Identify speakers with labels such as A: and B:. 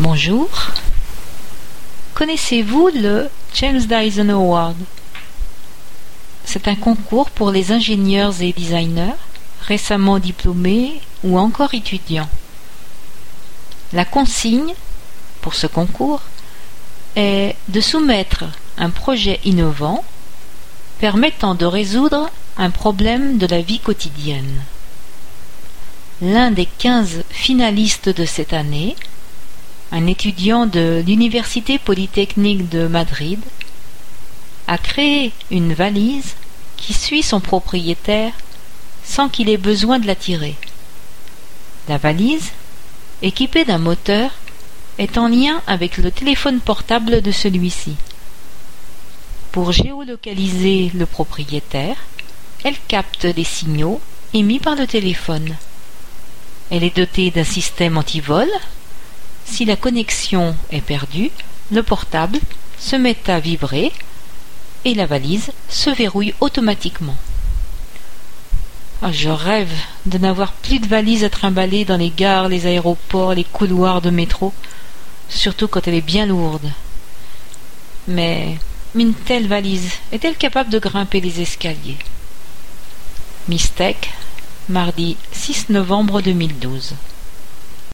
A: Bonjour. Connaissez-vous le James Dyson Award? C'est un concours pour les ingénieurs et designers récemment diplômés ou encore étudiants. La consigne pour ce concours est de soumettre un projet innovant permettant de résoudre un problème de la vie quotidienne. L'un des quinze finalistes de cette année un étudiant de l'Université polytechnique de Madrid, a créé une valise qui suit son propriétaire sans qu'il ait besoin de la tirer. La valise, équipée d'un moteur, est en lien avec le téléphone portable de celui-ci. Pour géolocaliser le propriétaire, elle capte les signaux émis par le téléphone. Elle est dotée d'un système anti-vol si la connexion est perdue, le portable se met à vibrer et la valise se verrouille automatiquement. Ah, je rêve de n'avoir plus de valise à trimballer dans les gares, les aéroports, les couloirs de métro, surtout quand elle est bien lourde. Mais une telle valise est-elle capable de grimper les escaliers? Mistake, mardi 6 novembre 2012.